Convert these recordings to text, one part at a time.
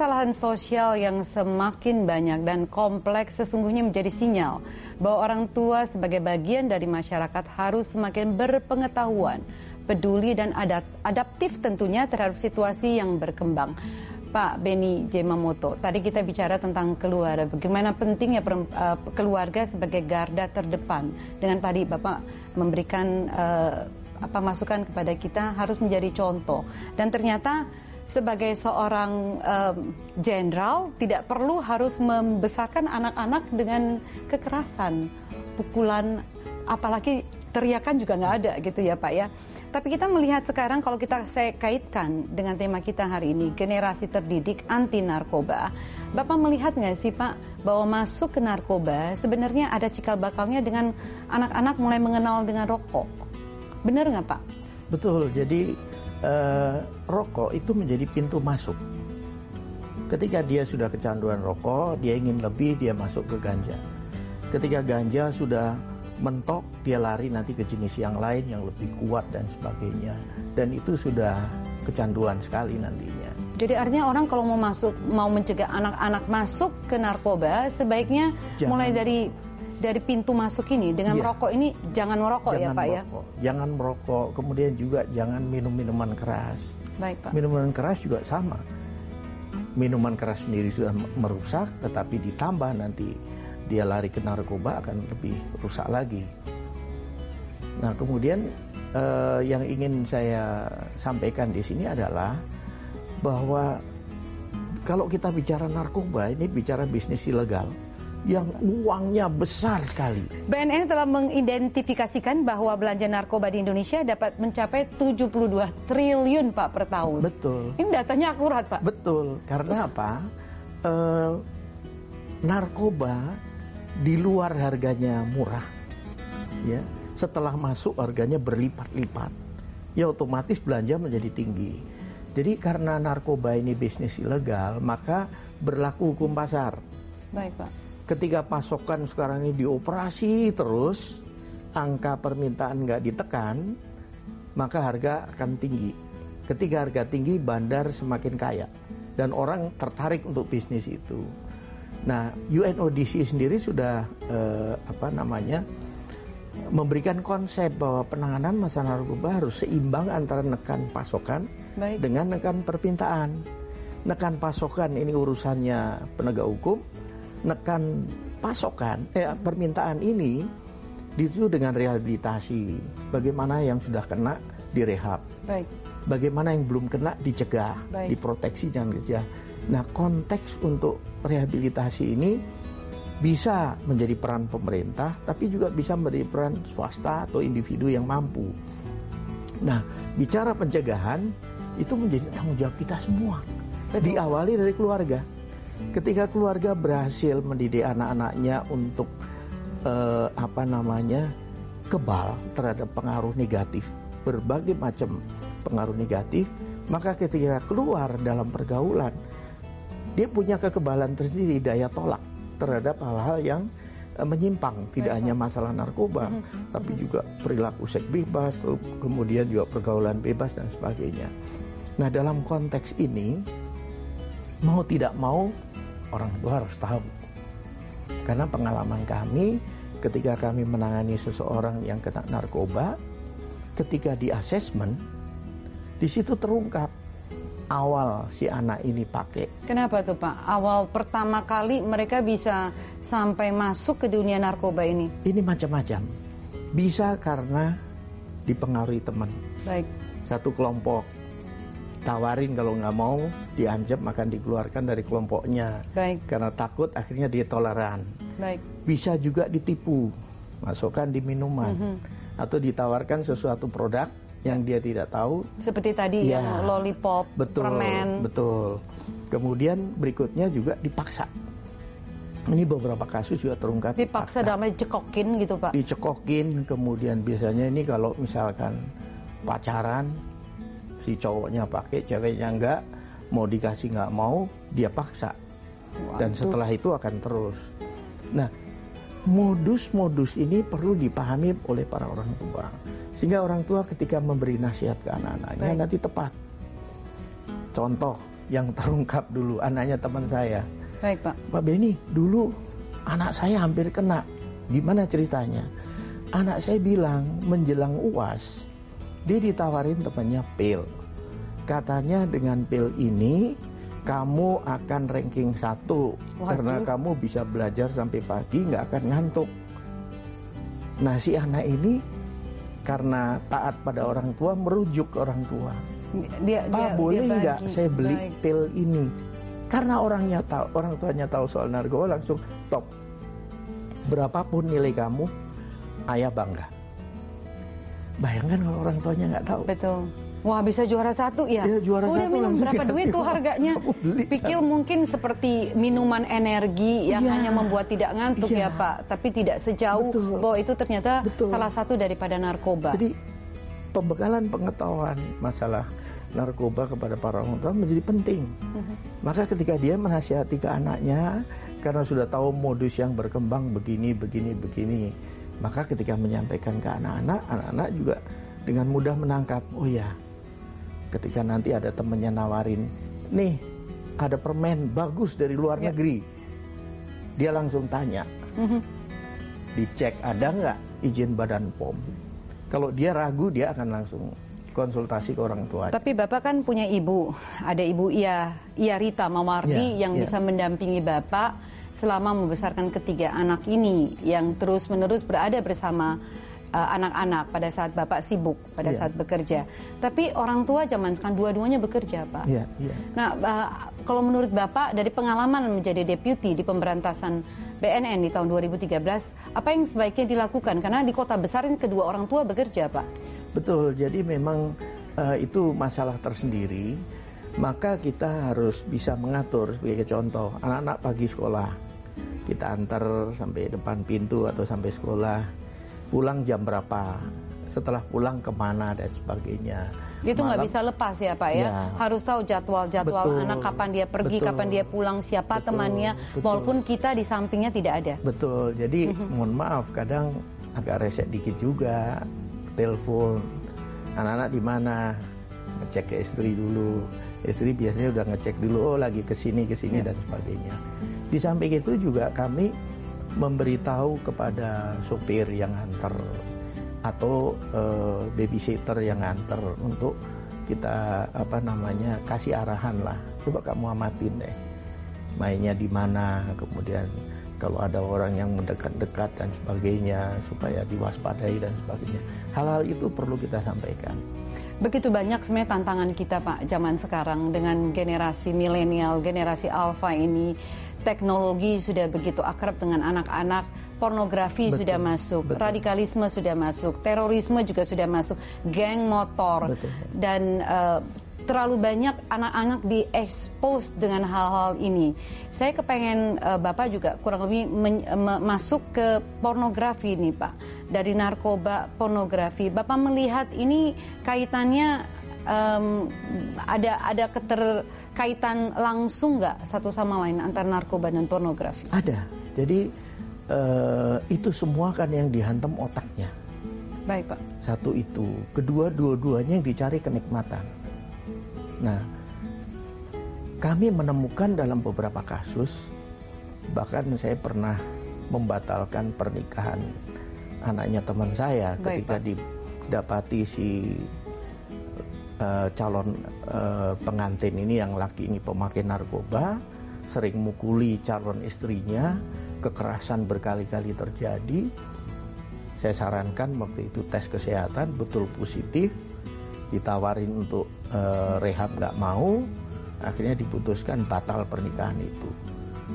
Permasalahan sosial yang semakin banyak dan kompleks sesungguhnya menjadi sinyal bahwa orang tua sebagai bagian dari masyarakat harus semakin berpengetahuan, peduli dan adaptif tentunya terhadap situasi yang berkembang. Pak Beni Jemamoto, tadi kita bicara tentang keluarga, bagaimana pentingnya uh, keluarga sebagai garda terdepan. Dengan tadi Bapak memberikan uh, apa masukan kepada kita harus menjadi contoh dan ternyata sebagai seorang jenderal um, tidak perlu harus membesarkan anak-anak dengan kekerasan, pukulan, apalagi teriakan juga nggak ada gitu ya Pak ya. Tapi kita melihat sekarang kalau kita saya kaitkan dengan tema kita hari ini, generasi terdidik anti narkoba. Bapak melihat nggak sih Pak bahwa masuk ke narkoba sebenarnya ada cikal bakalnya dengan anak-anak mulai mengenal dengan rokok. Benar nggak Pak? Betul. Jadi uh, rokok itu menjadi pintu masuk. Ketika dia sudah kecanduan rokok, dia ingin lebih, dia masuk ke ganja. Ketika ganja sudah mentok, dia lari nanti ke jenis yang lain yang lebih kuat dan sebagainya. Dan itu sudah kecanduan sekali nantinya. Jadi artinya orang kalau mau masuk, mau mencegah anak-anak masuk ke narkoba, sebaiknya Jangan. mulai dari dari pintu masuk ini dengan iya. merokok ini jangan merokok ya, jangan ya Pak merokok. ya. Jangan merokok, kemudian juga jangan minum minuman keras. Baik Pak. Minuman keras juga sama. Minuman keras sendiri sudah merusak, tetapi ditambah nanti dia lari ke narkoba akan lebih rusak lagi. Nah kemudian eh, yang ingin saya sampaikan di sini adalah bahwa kalau kita bicara narkoba ini bicara bisnis ilegal yang uangnya besar sekali. BNN telah mengidentifikasikan bahwa belanja narkoba di Indonesia dapat mencapai 72 triliun Pak per tahun. Betul. Ini datanya akurat Pak. Betul. Karena apa? E, narkoba di luar harganya murah, ya setelah masuk harganya berlipat-lipat, ya otomatis belanja menjadi tinggi. Jadi karena narkoba ini bisnis ilegal, maka berlaku hukum pasar. Baik Pak ketika pasokan sekarang ini dioperasi terus, angka permintaan nggak ditekan, maka harga akan tinggi. Ketika harga tinggi, bandar semakin kaya dan orang tertarik untuk bisnis itu. Nah, UNODC sendiri sudah eh, apa namanya memberikan konsep bahwa penanganan masalah narkoba harus seimbang antara nekan pasokan Baik. dengan nekan permintaan. Nekan pasokan ini urusannya penegak hukum, nekan pasokan eh permintaan ini itu dengan rehabilitasi. Bagaimana yang sudah kena direhab. Baik. Bagaimana yang belum kena dicegah, Baik. diproteksi jangan kerja. Nah, konteks untuk rehabilitasi ini bisa menjadi peran pemerintah, tapi juga bisa menjadi peran swasta atau individu yang mampu. Nah, bicara pencegahan itu menjadi tanggung jawab kita semua. Betul. Diawali dari keluarga. Ketika keluarga berhasil mendidik anak-anaknya untuk eh, apa namanya kebal terhadap pengaruh negatif, berbagai macam pengaruh negatif, maka ketika keluar dalam pergaulan, dia punya kekebalan tersendiri, daya tolak terhadap hal-hal yang eh, menyimpang, tidak hanya masalah narkoba, mm -hmm. tapi juga perilaku seks bebas, kemudian juga pergaulan bebas dan sebagainya. Nah, dalam konteks ini mau tidak mau orang tua harus tahu. Karena pengalaman kami ketika kami menangani seseorang yang kena narkoba, ketika di asesmen, di situ terungkap awal si anak ini pakai. Kenapa tuh Pak? Awal pertama kali mereka bisa sampai masuk ke dunia narkoba ini? Ini macam-macam. Bisa karena dipengaruhi teman. Baik. Satu kelompok tawarin kalau nggak mau diancam akan dikeluarkan dari kelompoknya. Baik. karena takut akhirnya dia toleran. Baik. bisa juga ditipu masukkan di minuman. Mm -hmm. atau ditawarkan sesuatu produk yang dia tidak tahu. Seperti tadi ya, yang lollipop betul permen. betul. Kemudian berikutnya juga dipaksa. Ini beberapa kasus juga terungkap. Dipaksa dalam cekokin gitu pak? Dicekokin kemudian biasanya ini kalau misalkan pacaran si cowoknya pakai ceweknya enggak mau dikasih nggak mau dia paksa dan setelah itu akan terus nah modus-modus ini perlu dipahami oleh para orang tua sehingga orang tua ketika memberi nasihat ke anak-anaknya nanti tepat contoh yang terungkap dulu anaknya teman saya. Baik Pak. Pak Beni, dulu anak saya hampir kena. Gimana ceritanya? Anak saya bilang menjelang uas, dia ditawarin temannya pil. Katanya dengan pil ini kamu akan ranking satu karena kamu bisa belajar sampai pagi nggak akan ngantuk. Nah si anak ini karena taat pada orang tua merujuk ke orang tua. Dia, Pak dia, boleh nggak saya beli Baik. pil ini? Karena orangnya tahu, orang tuanya tahu soal narkoba langsung top. Berapapun nilai kamu, ayah bangga. Bayangkan kalau orang tuanya nggak tahu. Betul. Wah bisa juara satu ya? Iya juara Udah satu. minum berapa duit tuh harganya? Pikir mungkin seperti minuman energi yang ya. hanya membuat tidak ngantuk ya. ya Pak, tapi tidak sejauh Betul. bahwa itu ternyata Betul. salah satu daripada narkoba. Jadi pembekalan pengetahuan masalah narkoba kepada para orang tua menjadi penting. Uh-huh. Maka ketika dia menasihati ke anaknya karena sudah tahu modus yang berkembang begini, begini, begini, maka ketika menyampaikan ke anak-anak, anak-anak juga dengan mudah menangkap. Oh ya, ketika nanti ada temennya nawarin, nih ada permen bagus dari luar ya. negeri, dia langsung tanya, uh-huh. dicek ada nggak izin badan pom. Kalau dia ragu, dia akan langsung konsultasi ke orang tua. Tapi Bapak kan punya ibu, ada ibu Ia, Ia Rita Mamardi yeah, yang yeah. bisa mendampingi Bapak selama membesarkan ketiga anak ini yang terus-menerus berada bersama uh, anak-anak uh, pada saat Bapak sibuk, pada yeah. saat bekerja. Tapi orang tua zaman sekarang dua-duanya bekerja, Pak. Yeah, yeah. Nah, uh, kalau menurut Bapak dari pengalaman menjadi deputi di pemberantasan BNN di tahun 2013, apa yang sebaiknya dilakukan? Karena di kota besar ini kedua orang tua bekerja, Pak. Betul, jadi memang uh, itu masalah tersendiri. Maka kita harus bisa mengatur sebagai contoh. Anak-anak pagi sekolah kita antar sampai depan pintu atau sampai sekolah. Pulang jam berapa? Setelah pulang ke mana dan sebagainya. Itu nggak bisa lepas ya pak ya, ya. harus tahu jadwal-jadwal anak kapan dia pergi betul, kapan dia pulang siapa betul, temannya betul. walaupun kita di sampingnya tidak ada. Betul. Jadi mhm. mohon maaf kadang agak resek dikit juga. Telepon anak-anak di mana? Ngecek ke istri dulu istri biasanya udah ngecek dulu oh lagi ke sini ke sini ya. dan sebagainya di samping itu juga kami memberitahu kepada sopir yang antar atau uh, babysitter yang antar untuk kita apa namanya kasih arahan lah coba kamu amatin deh mainnya di mana kemudian kalau ada orang yang mendekat-dekat dan sebagainya supaya diwaspadai dan sebagainya. Hal-hal itu perlu kita sampaikan. Begitu banyak sebenarnya tantangan kita Pak zaman sekarang dengan generasi milenial, generasi alfa ini teknologi sudah begitu akrab dengan anak-anak, pornografi betul, sudah masuk, betul. radikalisme sudah masuk, terorisme juga sudah masuk, geng motor betul. dan uh, terlalu banyak anak-anak diekspos dengan hal-hal ini. Saya kepengen uh, Bapak juga kurang lebih men, masuk ke pornografi ini Pak. Dari narkoba, pornografi. Bapak melihat ini kaitannya um, ada ada keterkaitan langsung nggak satu sama lain antara narkoba dan pornografi? Ada. Jadi uh, itu semua kan yang dihantam otaknya. Baik Pak. Satu itu. Kedua, dua-duanya yang dicari kenikmatan Nah, kami menemukan dalam beberapa kasus, bahkan saya pernah membatalkan pernikahan anaknya teman saya Baik, ketika Pak. didapati si uh, calon uh, pengantin ini yang laki ini pemakai narkoba, sering mukuli calon istrinya, kekerasan berkali-kali terjadi. Saya sarankan waktu itu tes kesehatan betul positif, ditawarin untuk uh, rehab nggak mau akhirnya diputuskan batal pernikahan itu.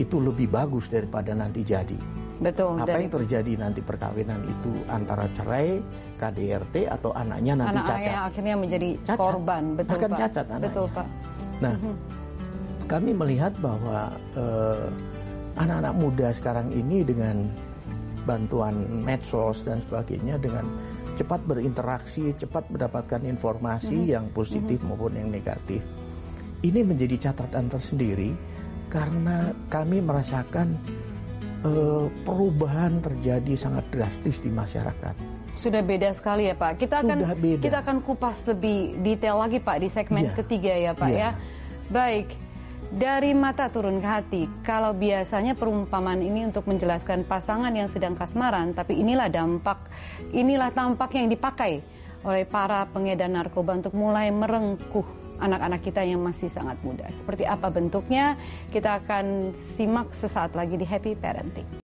Itu lebih bagus daripada nanti jadi. Betul apa yang terjadi nanti perkawinan itu antara cerai KDRT atau anaknya nanti Anak cacat? akhirnya menjadi cacat. korban. Betul akan pak. cacat anaknya. Betul pak. Nah mm -hmm. kami melihat bahwa uh, anak-anak muda sekarang ini dengan bantuan medsos dan sebagainya dengan cepat berinteraksi, cepat mendapatkan informasi hmm. yang positif hmm. maupun yang negatif. Ini menjadi catatan tersendiri karena kami merasakan uh, perubahan terjadi sangat drastis di masyarakat. Sudah beda sekali ya Pak. Kita akan kita akan kupas lebih detail lagi Pak di segmen ya. ketiga ya Pak ya. ya Baik, dari mata turun ke hati. Kalau biasanya perumpamaan ini untuk menjelaskan pasangan yang sedang kasmaran, tapi inilah dampak, inilah tampak yang dipakai oleh para pengedar narkoba untuk mulai merengkuh anak-anak kita yang masih sangat muda. Seperti apa bentuknya? Kita akan simak sesaat lagi di Happy Parenting.